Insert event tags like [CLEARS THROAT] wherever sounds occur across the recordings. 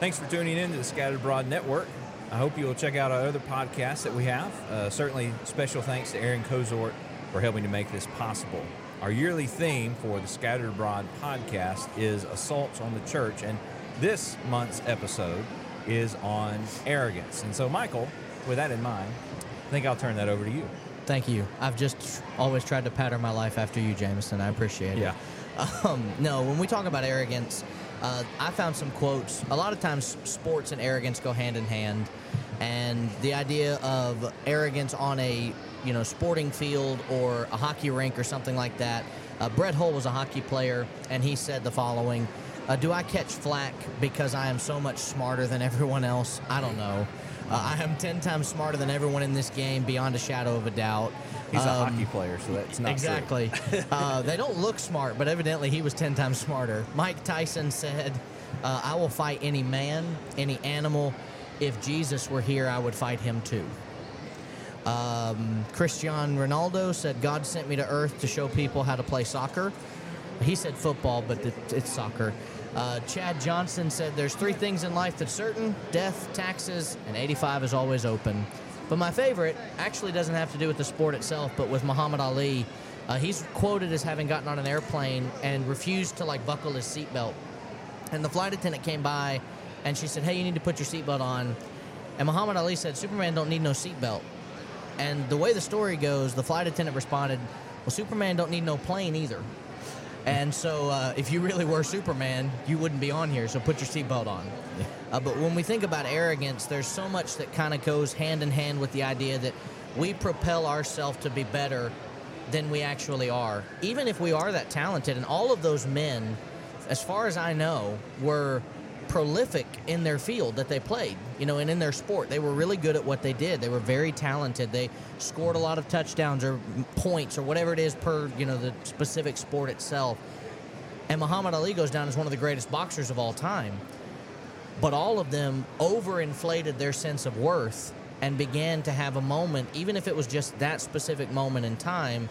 Thanks for tuning in to the Scattered Abroad Network. I hope you'll check out our other podcasts that we have. Uh, certainly, special thanks to Aaron Cozort for helping to make this possible. Our yearly theme for the Scattered Abroad podcast is assaults on the church, and this month's episode is on arrogance. And so, Michael, with that in mind, I think I'll turn that over to you. Thank you. I've just always tried to pattern my life after you, Jameson. I appreciate it. Yeah. Um, no, when we talk about arrogance, uh, I found some quotes. A lot of times, sports and arrogance go hand in hand, and the idea of arrogance on a you know sporting field or a hockey rink or something like that. Uh, Brett Hull was a hockey player, and he said the following: uh, "Do I catch flack because I am so much smarter than [LAUGHS] everyone else? I don't know. Uh, I am ten times smarter than everyone in this game, beyond a shadow of a doubt." He's a Um, hockey player, so that's not exactly. [LAUGHS] uh, they don't look smart, but evidently he was 10 times smarter. Mike Tyson said, uh, I will fight any man, any animal. If Jesus were here, I would fight him too. Um, Cristiano Ronaldo said, God sent me to earth to show people how to play soccer. He said football, but it's soccer. Uh, Chad Johnson said, There's three things in life that's certain death, taxes, and 85 is always open. But my favorite actually doesn't have to do with the sport itself, but with Muhammad Ali. Uh, he's quoted as having gotten on an airplane and refused to like buckle his seatbelt. And the flight attendant came by and she said, Hey, you need to put your seatbelt on. And Muhammad Ali said, Superman don't need no seatbelt. And the way the story goes, the flight attendant responded, Well, Superman don't need no plane either. And so, uh, if you really were Superman, you wouldn't be on here. So put your seatbelt on. Uh, but when we think about arrogance, there's so much that kind of goes hand in hand with the idea that we propel ourselves to be better than we actually are, even if we are that talented. And all of those men, as far as I know, were prolific in their field that they played, you know, and in their sport. They were really good at what they did. They were very talented. They scored a lot of touchdowns or points or whatever it is per, you know, the specific sport itself. And Muhammad Ali goes down as one of the greatest boxers of all time. But all of them overinflated their sense of worth and began to have a moment, even if it was just that specific moment in time,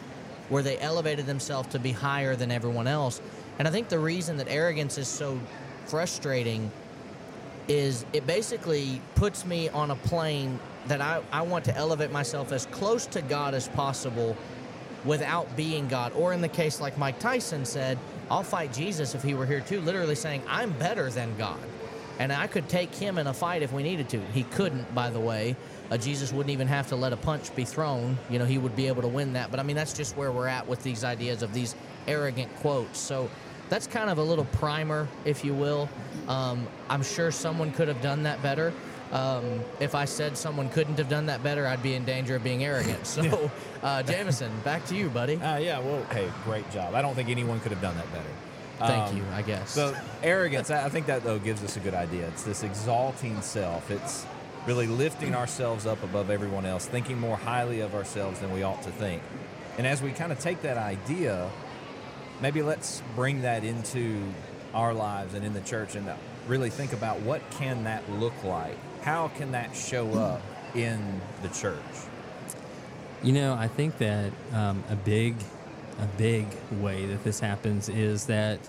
where they elevated themselves to be higher than everyone else. And I think the reason that arrogance is so frustrating is it basically puts me on a plane that I, I want to elevate myself as close to God as possible without being God. Or in the case like Mike Tyson said, I'll fight Jesus if he were here too, literally saying, I'm better than God. And I could take him in a fight if we needed to. He couldn't, by the way. Uh, Jesus wouldn't even have to let a punch be thrown. You know, he would be able to win that. But I mean, that's just where we're at with these ideas of these arrogant quotes. So that's kind of a little primer, if you will. Um, I'm sure someone could have done that better. Um, if I said someone couldn't have done that better, I'd be in danger of being arrogant. So, [LAUGHS] uh, Jameson, back to you, buddy. Uh, yeah, well, hey, great job. I don't think anyone could have done that better. Thank Um, you, I guess. So arrogance, I think that though gives us a good idea. It's this exalting self. It's really lifting ourselves up above everyone else, thinking more highly of ourselves than we ought to think. And as we kind of take that idea, maybe let's bring that into our lives and in the church and really think about what can that look like? How can that show up in the church? You know, I think that um, a big, a big way that this happens is that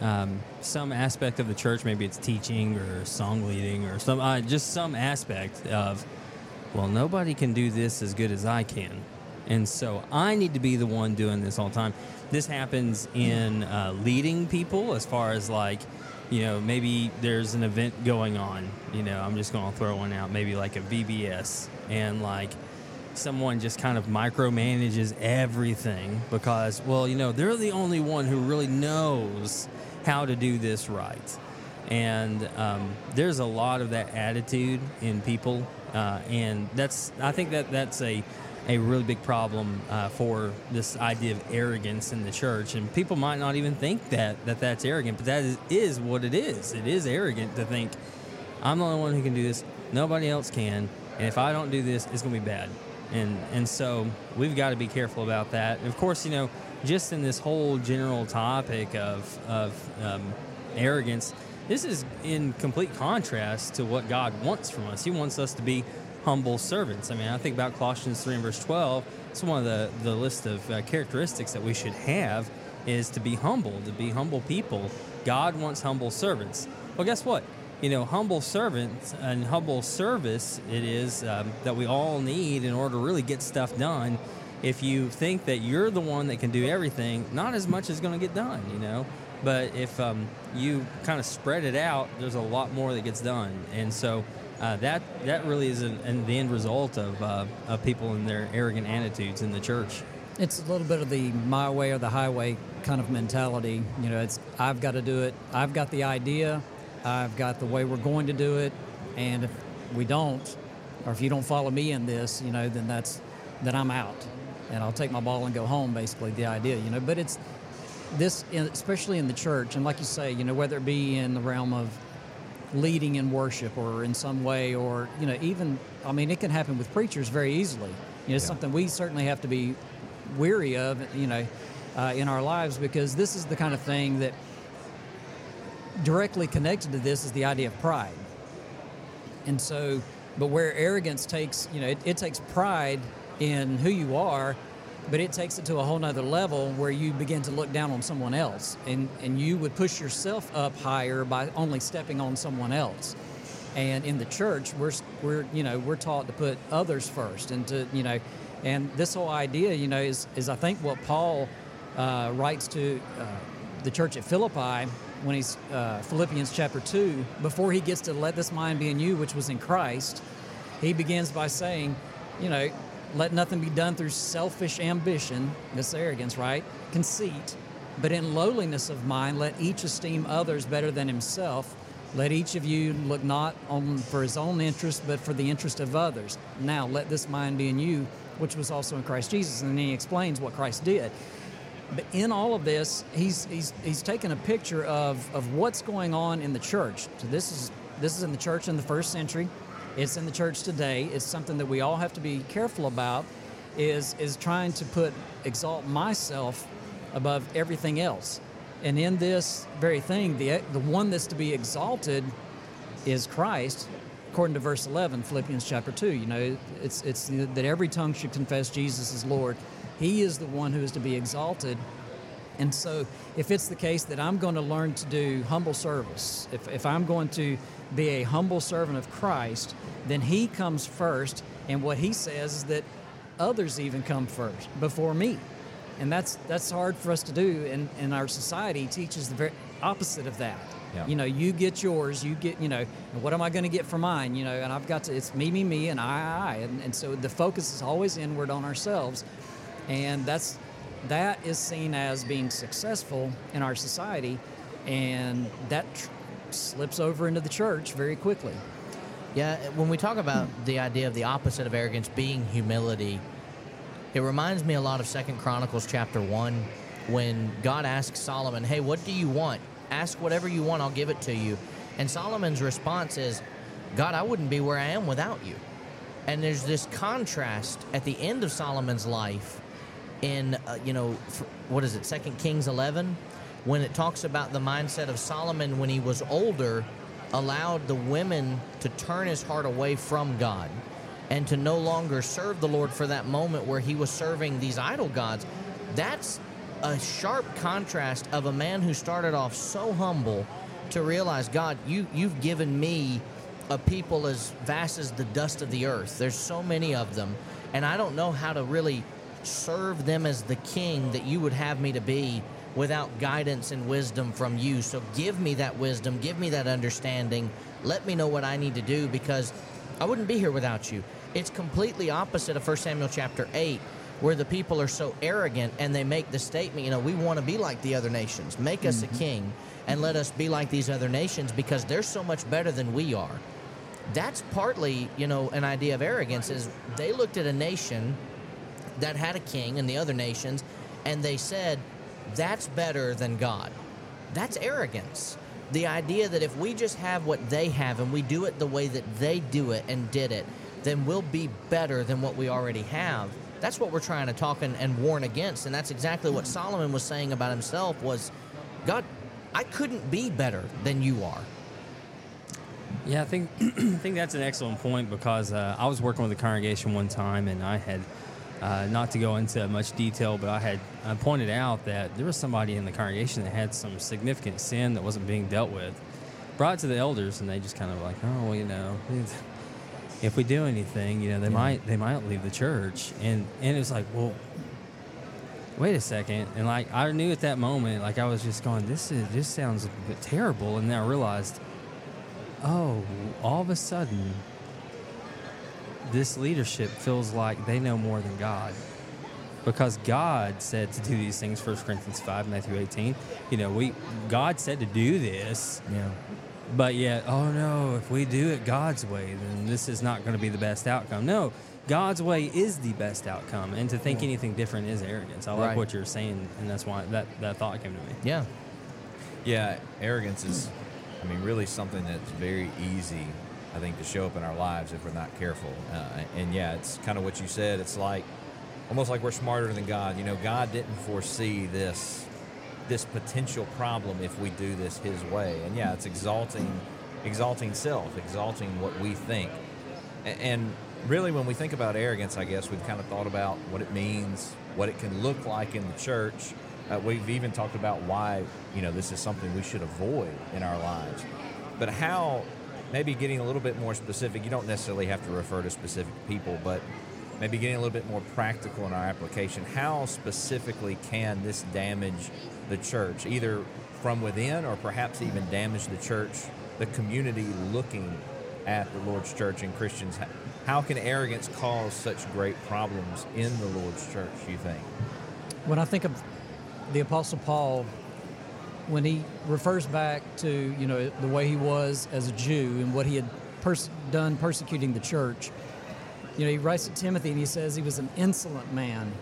um, some aspect of the church, maybe it's teaching or song leading or some, uh, just some aspect of, well, nobody can do this as good as I can, and so I need to be the one doing this all the time. This happens in uh, leading people, as far as like, you know, maybe there's an event going on. You know, I'm just going to throw one out, maybe like a VBS, and like someone just kind of micromanages everything because, well, you know, they're the only one who really knows how to do this right. And um, there's a lot of that attitude in people, uh, and that's I think that that's a a really big problem uh, for this idea of arrogance in the church. And people might not even think that that that's arrogant, but that is, is what it is. It is arrogant to think I'm the only one who can do this. Nobody else can, and if I don't do this, it's going to be bad. And and so we've got to be careful about that. And of course, you know, just in this whole general topic of of um, arrogance, this is in complete contrast to what God wants from us. He wants us to be humble servants. I mean, I think about Colossians 3 and verse 12. It's one of the, the list of uh, characteristics that we should have is to be humble, to be humble people. God wants humble servants. Well, guess what? you know, humble servants and humble service it is um, that we all need in order to really get stuff done. If you think that you're the one that can do everything, not as much is going to get done, you know. But if um, you kind of spread it out, there's a lot more that gets done, and so uh, that that really is an, an, the end result of, uh, of people and their arrogant attitudes in the church. It's a little bit of the my way or the highway kind of mentality. You know, it's I've got to do it. I've got the idea. I've got the way we're going to do it, and if we don't, or if you don't follow me in this, you know, then that's then I'm out, and I'll take my ball and go home. Basically, the idea, you know. But it's this, especially in the church, and like you say, you know, whether it be in the realm of leading in worship or in some way, or you know, even I mean, it can happen with preachers very easily. You know, it's yeah. something we certainly have to be weary of, you know, uh, in our lives because this is the kind of thing that directly connected to this is the idea of pride. And so, but where arrogance takes, you know, it, it takes pride in who you are, but it takes it to a whole nother level where you begin to look down on someone else and, and you would push yourself up higher by only stepping on someone else. And in the church we're, we're you know we're taught to put others first and to you know and this whole idea you know is, is i think what paul uh, writes to uh, the church at philippi when he's uh, philippians chapter 2 before he gets to let this mind be in you which was in christ he begins by saying you know let nothing be done through selfish ambition, this arrogance, right? Conceit. But in lowliness of mind, let each esteem others better than himself. Let each of you look not on for his own interest, but for the interest of others. Now, let this mind be in you, which was also in Christ Jesus. And then he explains what Christ did. But in all of this, he's he's he's taken a picture of of what's going on in the church. So this is this is in the church in the first century. It's in the church today. It's something that we all have to be careful about. Is is trying to put exalt myself above everything else, and in this very thing, the the one that's to be exalted is Christ, according to verse 11, Philippians chapter 2. You know, it's it's that every tongue should confess Jesus is Lord. He is the one who is to be exalted. And so, if it's the case that I'm going to learn to do humble service, if, if I'm going to be a humble servant of Christ, then he comes first. And what he says is that others even come first before me. And that's that's hard for us to do. And, and our society teaches the very opposite of that. Yeah. You know, you get yours, you get, you know, and what am I going to get for mine? You know, and I've got to, it's me, me, me, and I, I. And, and so the focus is always inward on ourselves. And that's, that is seen as being successful in our society. And that tr- slips over into the church very quickly. Yeah, when we talk about the idea of the opposite of arrogance being humility, it reminds me a lot of Second Chronicles chapter 1 when God asks Solomon, "Hey, what do you want? Ask whatever you want, I'll give it to you." And Solomon's response is, "God, I wouldn't be where I am without you." And there's this contrast at the end of Solomon's life in uh, you know, what is it? Second Kings 11 when it talks about the mindset of Solomon when he was older, allowed the women to turn his heart away from God and to no longer serve the Lord for that moment where he was serving these idol gods. That's a sharp contrast of a man who started off so humble to realize, God, you you've given me a people as vast as the dust of the earth. There's so many of them, and I don't know how to really serve them as the king that you would have me to be without guidance and wisdom from you. So give me that wisdom, give me that understanding. Let me know what I need to do because I wouldn't be here without you. It's completely opposite of 1 Samuel chapter 8 where the people are so arrogant and they make the statement, you know, we want to be like the other nations. Make us mm-hmm. a king and let us be like these other nations because they're so much better than we are. That's partly, you know, an idea of arrogance is they looked at a nation that had a king and the other nations and they said, that's better than God. That's arrogance. The idea that if we just have what they have and we do it the way that they do it and did it, then we'll be better than what we already have. That's what we're trying to talk and, and warn against. And that's exactly what Solomon was saying about himself was, God, I couldn't be better than you are. Yeah, I think [CLEARS THROAT] I think that's an excellent point because uh, I was working with a congregation one time and I had uh, not to go into much detail, but I had I pointed out that there was somebody in the congregation that had some significant sin that wasn't being dealt with. brought it to the elders, and they just kind of like, oh, well, you know, [LAUGHS] if we do anything, you know, they might they might leave the church, and and it was like, well, wait a second, and like I knew at that moment, like I was just going, this is this sounds a bit terrible, and then I realized, oh, all of a sudden, this leadership feels like they know more than God because God said to do these things. 1 Corinthians 5, Matthew 18. You know, we God said to do this, Yeah. but yet, oh no, if we do it God's way, then this is not going to be the best outcome. No, God's way is the best outcome, and to think anything different is arrogance. I like Right. what you're saying, and that's why that, that thought came to me. Yeah. Yeah, arrogance is, I mean, really something that's very easy, I think, to show up in our lives if we're not careful. Uh, and yeah, it's kind of what you said. It's like almost like we're smarter than God. You know, God didn't foresee this this potential problem if we do this His way. And yeah, it's exalting, exalting self, exalting what we think. And really, when we think about arrogance, I guess we've kind of thought about what it means, what it can look like in the church. Uh, we've even talked about why you know this is something we should avoid in our lives. But how, maybe getting a little bit more specific. You don't necessarily have to refer to specific people, but maybe getting a little bit more practical in our application. How specifically can this damage the church, either from within or perhaps even damage the church, the community looking at the Lord's church and Christians? How can arrogance cause such great problems in the Lord's church, you think? When I think of the Apostle Paul, when he refers back to you know the way he was as a Jew and what he had pers- done persecuting the church, you know he writes to Timothy and he says he was an insolent man,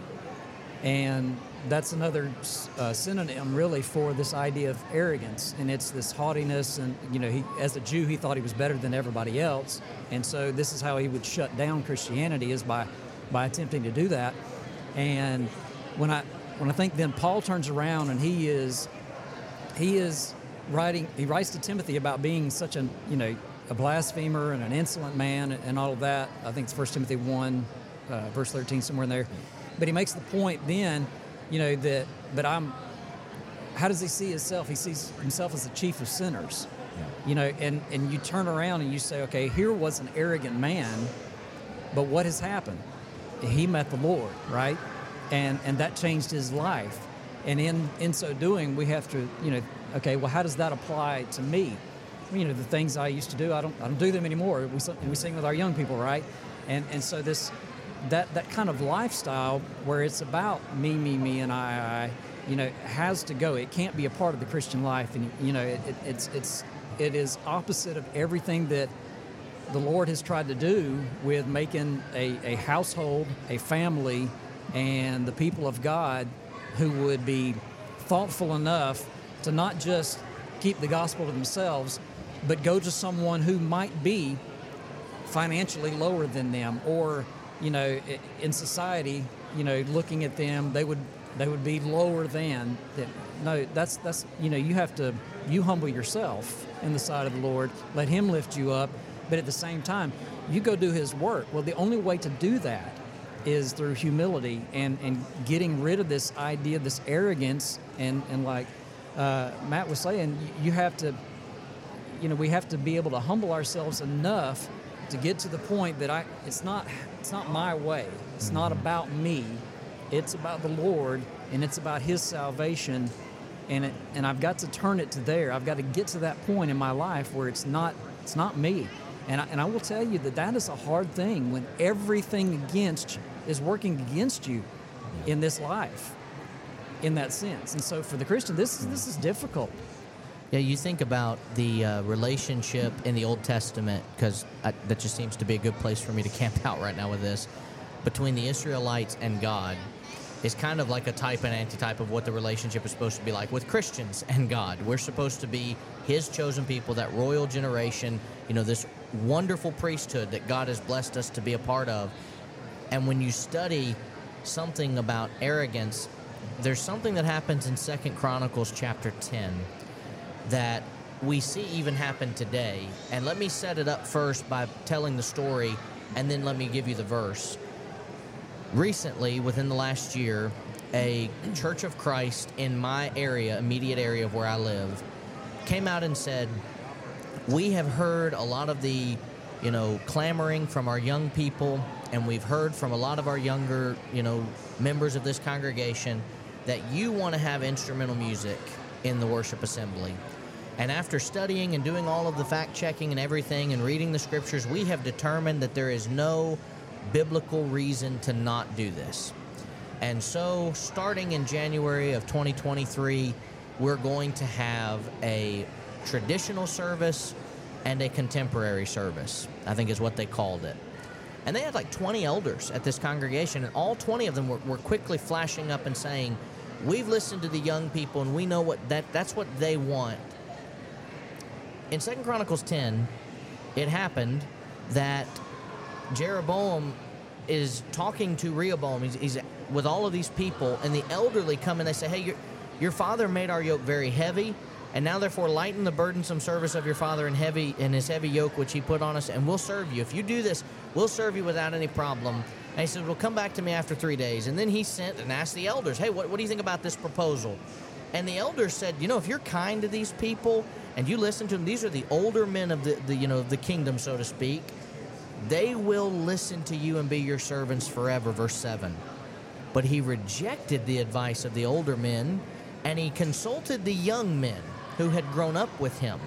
and that's another uh, synonym really for this idea of arrogance, and it's this haughtiness and you know he as a Jew he thought he was better than everybody else, and so this is how he would shut down Christianity is by by attempting to do that, and when I when I think then Paul turns around and he is he is writing he writes to Timothy about being such an you know a blasphemer and an insolent man and all of that. I think it's First Timothy one uh, verse thirteen somewhere in there, but he makes the point then you know that but I'm how does he see himself? He sees himself as the chief of sinners. You know, and, and you turn around and you say, okay, here was an arrogant man, but what has happened? He met the Lord, right? And and that changed his life. And in in so doing, we have to, you know, okay, well, how does that apply to me? You know, the things I used to do, I don't I don't do them anymore. We we sing with our young people, right? And and so this that that kind of lifestyle where it's about me, me, me, and I, I, you know, has to go. It can't be a part of the Christian life, and you know, it, it, it's it's it is opposite of everything that the Lord has tried to do with making a, a household, a family, and the people of God who would be thoughtful enough to not just keep the gospel to themselves, but go to someone who might be financially lower than them or you know in society you know looking at them they would they would be lower than that no that's that's you know you have to you humble yourself in the sight of the lord. Let him lift you up. But at the same time you go do his work. Well the only way to do that is through humility and and getting rid of this idea this arrogance and and like uh, matt was saying you have to you know, we have to be able to humble ourselves enough to get to the point that I it's not it's not my way. It's not about me. It's about the Lord and it's about his salvation and it, and I've got to turn it to there. I've got to get to that point in my life where it's not it's not me. And I, and I will tell you that that is a hard thing when everything against you is working against you in this life in that sense. And so for the Christian this is this is difficult. Yeah, you think about the uh, relationship in the Old Testament, because that just seems to be a good place for me to camp [LAUGHS] out right now with this, between the Israelites and God is kind of like a type and antitype of what the relationship is supposed to be like with Christians and God. We're supposed to be His chosen people, that royal generation, you know, this wonderful priesthood that God has blessed us to be a part of. And when you study something about arrogance, there's something that happens in Second Chronicles chapter 10 that we see even happen today. And let me set it up first by telling the story, and then let me give you the verse. Recently, within the last year, a Church of Christ in my area, immediate area of where I live, came out and said, we have heard a lot of the, you know, clamoring from our young people, and we've heard from a lot of our younger, you know, members of this congregation that you want to have instrumental music in the worship assembly. And after studying and doing all of the fact checking and everything and reading the scriptures, we have determined that there is no biblical reason to not do this. And so, starting in January of 2023, we're going to have a traditional service and a contemporary service, I think is what they called it. And they had like 20 elders at this congregation, and all 20 of them were, were quickly flashing up and saying, We've listened to the young people, and we know what that, that's what they want. In Second Chronicles 10, it happened that Jeroboam is talking to Rehoboam. He's, he's with all of these people, and the elderly come and they say, Hey, your, your father made our yoke very heavy, and now therefore lighten the burdensome service of your father and heavy in his heavy yoke which he put on us, and we'll serve you. If you do this, we'll serve you without any problem. And he said, Well, come back to me after three days. And then he sent and asked the elders, Hey, what, what do you think about this proposal? And the elders said, You know, if you're kind to these people and you listen to them, these are the older men of the, the you know, the kingdom, so to speak. They will listen to you and be your servants forever. Verse 7. But he rejected the advice of the older men and he consulted the young men who had grown up with him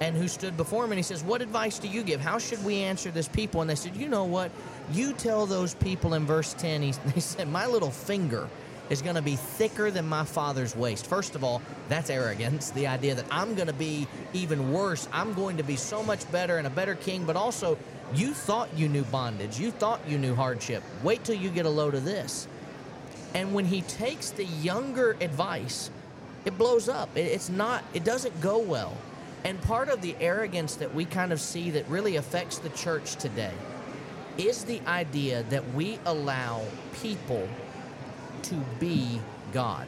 and who stood before him. And he says what advice do you give? How should we answer this people? And they said you know what? You tell those people in verse 10 he, [LAUGHS] said my little finger is going to be thicker than my father's waist first of all that's arrogance the idea that i'm going to be even worse. I'm going to be so much better and a better king but also you thought you knew bondage you thought you knew hardship wait till you get a load of this and when he takes the younger advice it blows up. It's not, it doesn't go well. And part of the arrogance that we kind of see that really affects the church today is the idea that we allow people to be God.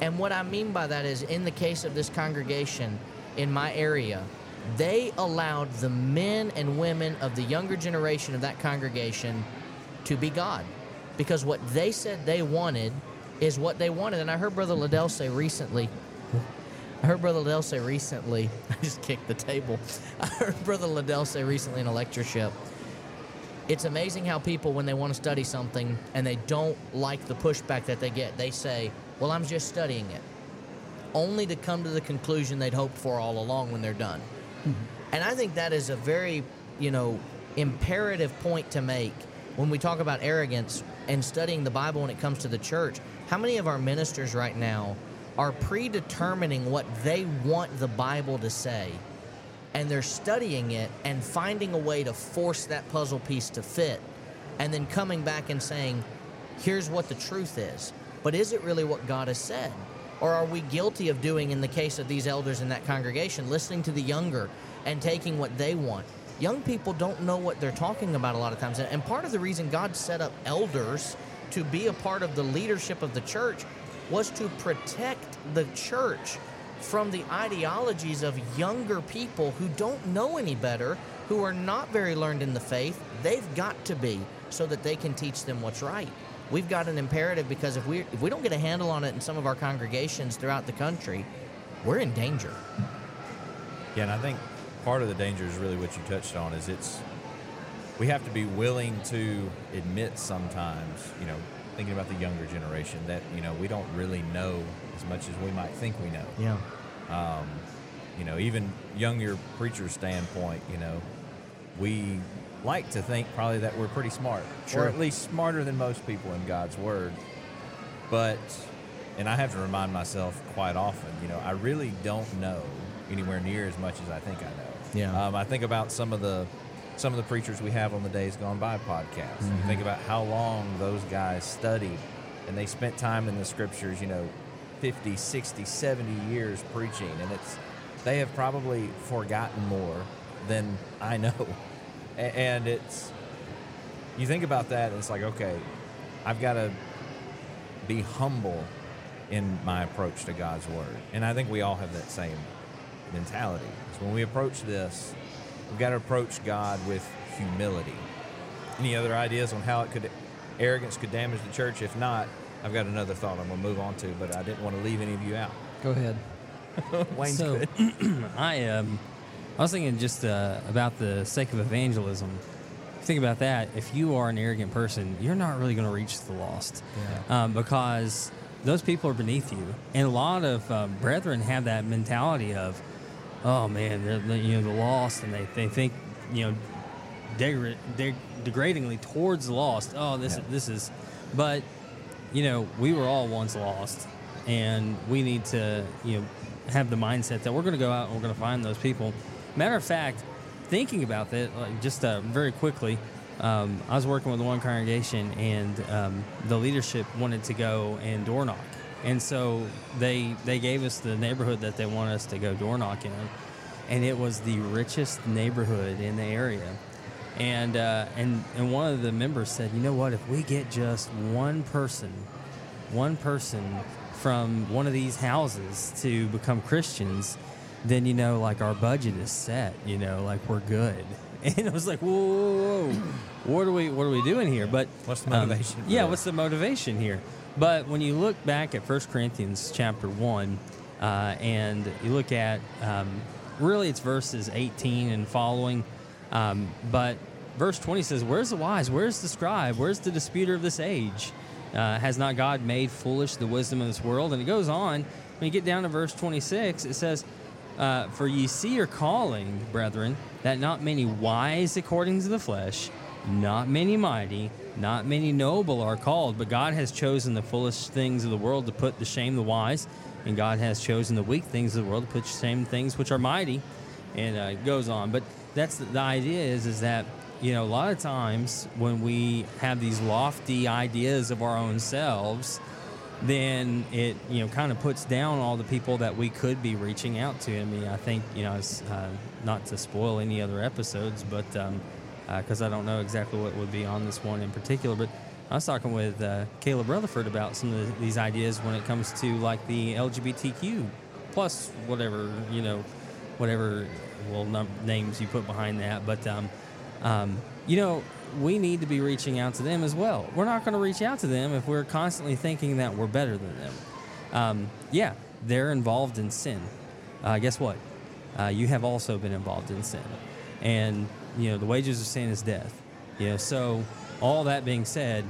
And what I mean by that is, in the case of this congregation in my area, they allowed the men and women of the younger generation of that congregation to be God. Because what they said they wanted is what they wanted. And I heard Brother Liddell say recently, I heard Brother Liddell say recently, [LAUGHS] I just kicked the table. I heard Brother Liddell say recently in a lectureship, it's amazing how people, when they want to study something and they don't like the pushback that they get, they say, Well, I'm just studying it. Only to come to the conclusion they'd hoped for all along when they're done. And I think that is a very, you know, imperative point to make when we talk about arrogance and studying the Bible when it comes to the church. How many of our ministers right now are predetermining what they want the Bible to say? And they're studying it and finding a way to force that puzzle piece to fit, and then coming back and saying, here's what the truth is. But is it really what God has said? Or are we guilty of doing, in the case of these elders in that congregation, listening to the younger and taking what they want? Young people don't know what they're talking about a lot of times. And part of the reason God set up elders to be a part of the leadership of the church was to protect the church from the ideologies of younger people who don't know any better, who are not very learned in the faith. They've got to be so that they can teach them what's right. We've got an imperative because if we if we don't get a handle on it in some of our congregations throughout the country, we're in danger. Yeah, and I think part of the danger is really what you touched on is it's we have to be willing to admit sometimes, you know, thinking about the younger generation that, you know, we don't really know as much as we might think we know. Yeah. Um, you know, even younger preacher standpoint, you know, we like to think probably that we're pretty smart, Sure. or at least smarter than most people in God's Word. But, and I have to remind myself quite often, you know, I really don't know anywhere near as much as I think I know. Yeah. Um, I think about some of the some of the preachers we have on the Days Gone By podcast. You think about how long those guys studied, and they spent time in the scriptures. You know, 50, 60, 70 years preaching, and it's they have probably forgotten more than I know. [LAUGHS] And it's you think about that, and it's like, okay, I've got to be humble in my approach to God's word, and I think we all have that same mentality. So when we approach this, we've got to approach God with humility. Any other ideas on how it could arrogance could damage the church? If not, I've got another thought I'm gonna move on to, but I didn't want to leave any of you out. Go ahead. [LAUGHS] Wayne's so good. [CLEARS THROAT] I um I was thinking just uh, about the sake of evangelism. Think about that. If you are an arrogant person, you're not really going to reach the lost, um, because those people are beneath you. And a lot of um, brethren have that mentality of, oh man, they're, you know the lost, and they, they think you know degra- de- degradingly towards the lost. Oh, this Yeah. this is, but you know we were all once lost, and we need to you know have the mindset that we're going to go out and we're going to find those people. Matter of fact, thinking about that, like just uh, very quickly. Um, I was working with one congregation, and um, the leadership wanted to go and door knock, and so they they gave us the neighborhood that they want us to go door knock in, and it was the richest neighborhood in the area. And uh, and and one of the members said, you know what? If we get just one person, one person from one of these houses to become Christians, then you know, like our budget is set. You know, like we're good. [LAUGHS] And I was like, whoa, whoa, whoa, what are we, what are we doing here? But What's the um, motivation for yeah, this? what's the motivation here? But when you look back at 1 Corinthians chapter 1, uh, and you look at um, really it's verses 18 and following, um, but verse 20 says, Where's the wise? Where's the scribe? Where's the disputer of this age? Uh, has not God made foolish the wisdom of this world? And it goes on. When you get down to verse 26, it says, uh, For ye see your calling, brethren, that not many wise according to the flesh, not many mighty, not many noble are called, but God has chosen the foolish things of the world to put to shame the wise, and God has chosen the weak things of the world to put to shame things which are mighty. And uh, it goes on. But that's the, the idea is is that you know a lot of times when we have these lofty ideas of our own selves, then it you know kind of puts down all the people that we could be reaching out to. I mean, I think you know, uh, not to spoil any other episodes, but because I don't know exactly what would be on this one in particular, but I was talking with uh, Caleb Rutherford about some of the, these ideas when it comes to like the LGBTQ plus whatever you know, whatever well num- names you put behind that, but um, um, you know, we need to be reaching out to them as well. We're not going to reach out to them if we're constantly thinking that we're better than them. Um, yeah, they're involved in sin. Uh, guess what? Uh, you have also been involved in sin, and you know the wages of sin is death. You know, so all that being said,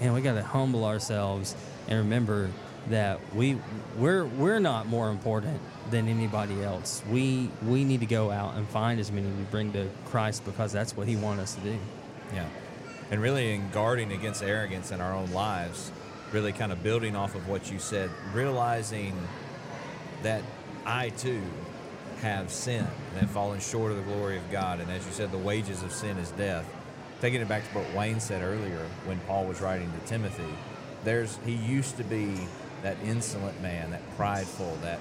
and we got to humble ourselves and remember that we we're we're not more important than anybody else. We we need to go out and find as many we bring to Christ because that's what He wants us to do. Yeah. And really, in guarding against arrogance in our own lives, really kind of building off of what you said, realizing that I too have sinned and have fallen short of the glory of God. And as you said, the wages of sin is death. Taking it back to what Wayne said earlier when Paul was writing to Timothy, there's he used to be that insolent man, that prideful, that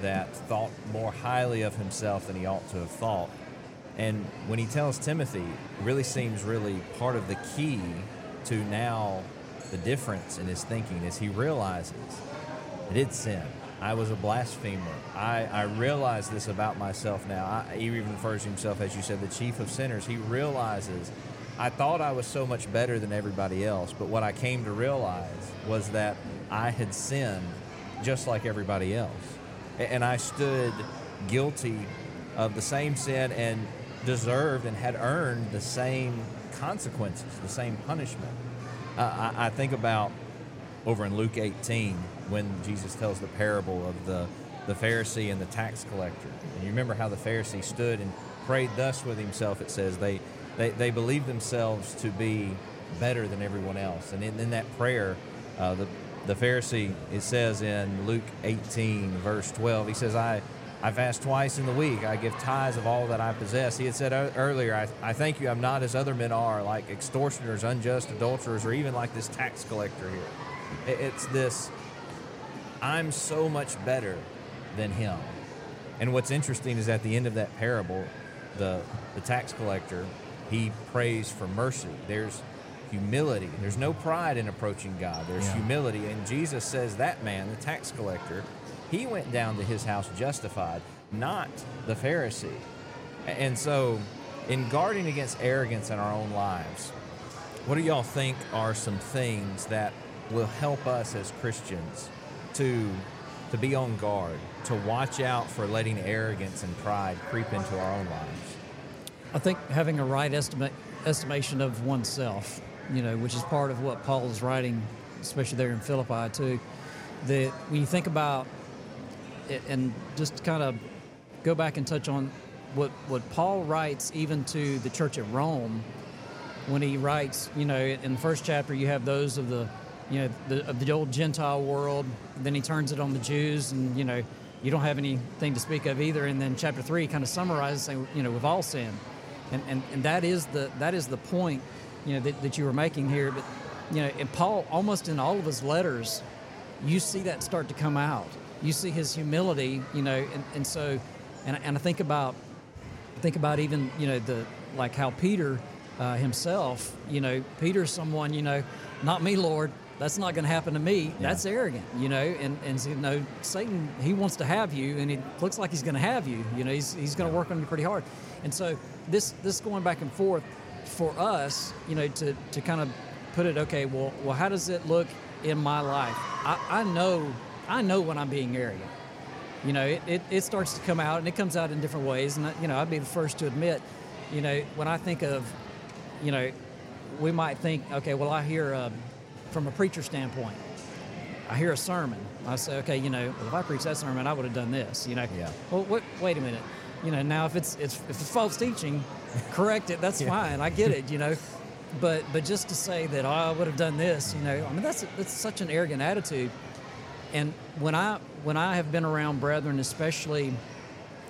that thought more highly of himself than he ought to have thought. And when he tells Timothy, really seems really part of the key to now the difference in his thinking is he realizes I did sin. I was a blasphemer. I, I realize this about myself now. I, he even refers to himself, as you said, the chief of sinners. He realizes I thought I was so much better than everybody else, but what I came to realize was that I had sinned just like everybody else. And I stood guilty of the same sin and deserved and had earned the same consequences, the same punishment. Uh, I, I think about over in Luke 18 when Jesus tells the parable of the, the Pharisee and the tax collector. And you remember how the Pharisee stood and prayed thus with himself, it says. They, they, they believed themselves to be better than everyone else. And in, in that prayer, uh, the, the Pharisee, it says in Luke 18, verse 12, he says, I, I fast twice in the week. I give tithes of all that I possess. He had said earlier, I, I thank you, I'm not as other men are, like extortioners, unjust adulterers, or even like this tax collector here. It- It's this, I'm so much better than him. And what's interesting is at the end of that parable, the, the tax collector, he prays for mercy. There's humility. There's no pride in approaching God. There's Yeah. humility. And Jesus says that man, the tax collector, he went down to his house justified, not the Pharisee. And so, in guarding against arrogance in our own lives, what do y'all think are some things that will help us as Christians to to be on guard, to watch out for letting arrogance and pride creep into our own lives. I think having a right estimate, estimation of oneself, you know, which is part of what Paul is writing, especially there in Philippi too, that when you think about and just kind of go back and touch on what what Paul writes even to the church at Rome, when he writes, you know, in the first chapter you have those of the, you know, the, of the old Gentile world. Then he turns it on the Jews, and you know, you don't have anything to speak of either. And then chapter three kind of summarizes, saying, you know, we've all sinned and, and, and that is the that is the point you know that, that you were making here but you know and paul almost in all of his letters you see that start to come out you see his humility you know and, and so and, and i think about think about even you know the like how peter uh, himself you know peter's someone you know not me lord that's not going to happen to me. Yeah. That's arrogant, you know. And and you know, Satan, he wants to have you, and it looks like he's going to have you. You know, he's he's going to work on you pretty hard. And so this this going back and forth for us, you know, to to kind of put it, okay, well, well, how does it look in my life? I, I know I know when I'm being arrogant. You know, it, it, it starts to come out, and it comes out in different ways. And you know, I'd be the first to admit, you know, when I think of, you know, we might think, okay, well, I hear. Uh, from a preacher standpoint. I hear a sermon. I say, okay, you know, well, if I preached that sermon, I would have done this. You know, Yeah. Well, what, wait a minute. You know, now if it's, it's if it's false teaching, [LAUGHS] correct it. That's fine. I get it. You know, but but just to say that oh, I would have done this, you know, I mean that's that's such an arrogant attitude. And when I when I have been around brethren, especially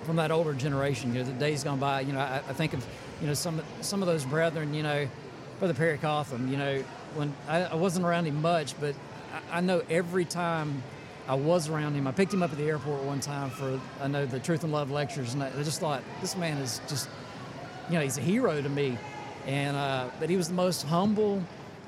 from that older generation, you know, the days gone by, you know, I, I think of, you know, some some of those brethren, you know, Brother Perry Cotham, you know, when I, I wasn't around him much, but I, I know every time I was around him, I picked him up at the airport one time for I know the Truth and Love lectures, and I, just thought this man is just, you know, he's a hero to me, and uh, but he was the most humble,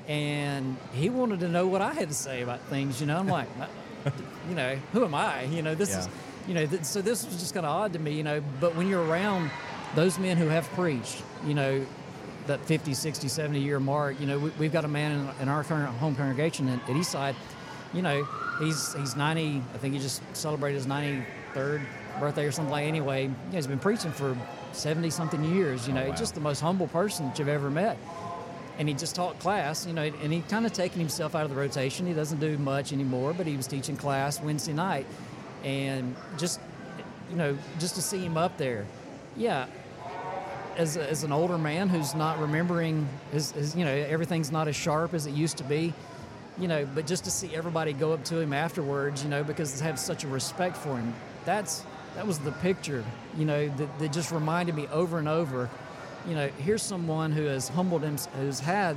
and he wanted to know what I had to say about things. You know, I'm like, [LAUGHS] [LAUGHS] you know, who am I? You know, this Yeah. is, you know, th- so this was just kind of odd to me. You know, but when you're around those men who have preached, you know, that 50, 60, 70 year mark, you know, we, we've got a man in, in our current home congregation at, at Eastside, you know, he's he's 90, I think he just celebrated his 93rd birthday or something like Anyway, you know, he's been preaching for 70 something years, you oh, know, Oh, wow. just the most humble person that you've ever met and he just taught class, you know, and he kind of taken himself out of the rotation. He doesn't do much anymore, but he was teaching class Wednesday night, and just, you know, just to see him up there, yeah. As, as an older man who's not remembering his, his, you know, everything's not as sharp as it used to be, you know, but just to see everybody go up to him afterwards, you know, because they have such a respect for him, that's that was the picture, you know, that, that just reminded me over and over you know, here's someone who has humbled him, who's had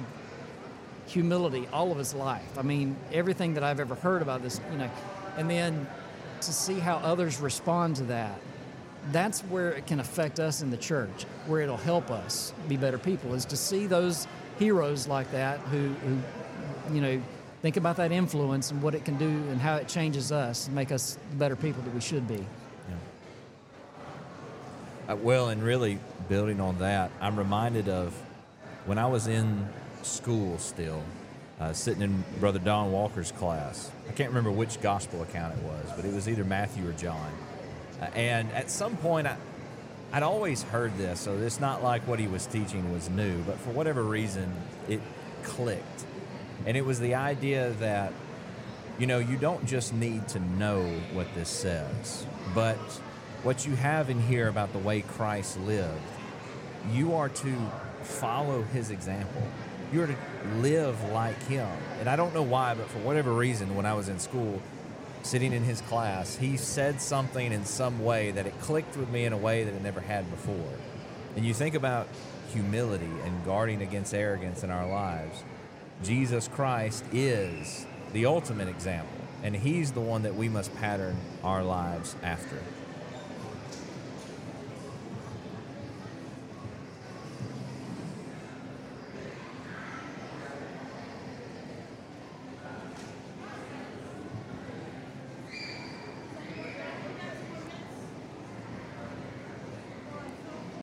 humility all of his life. I mean, everything that I've ever heard about this, you know, and then to see how others respond to that, that's where it can affect us in the church, where it'll help us be better people, is to see those heroes like that who, who you know, think about that influence and what it can do and how it changes us and make us better people that we should be. Uh, well, and really building on that, I'm reminded of when I was in school still, uh, sitting in Brother Don Walker's class. I can't remember which gospel account it was, but it was either Matthew or John. Uh, and at some point, I, I'd always heard this, so it's not like what he was teaching was new, but for whatever reason, it clicked. And it was the idea that, you know, you don't just need to know what this says, but what you have in here about the way Christ lived, you are to follow his example. You are to live like him. And I don't know why, but for whatever reason, when I was in school, sitting in his class, he said something in some way that it clicked with me in a way that it never had before. And you think about humility and guarding against arrogance in our lives. Jesus Christ is the ultimate example, and he's the one that we must pattern our lives after.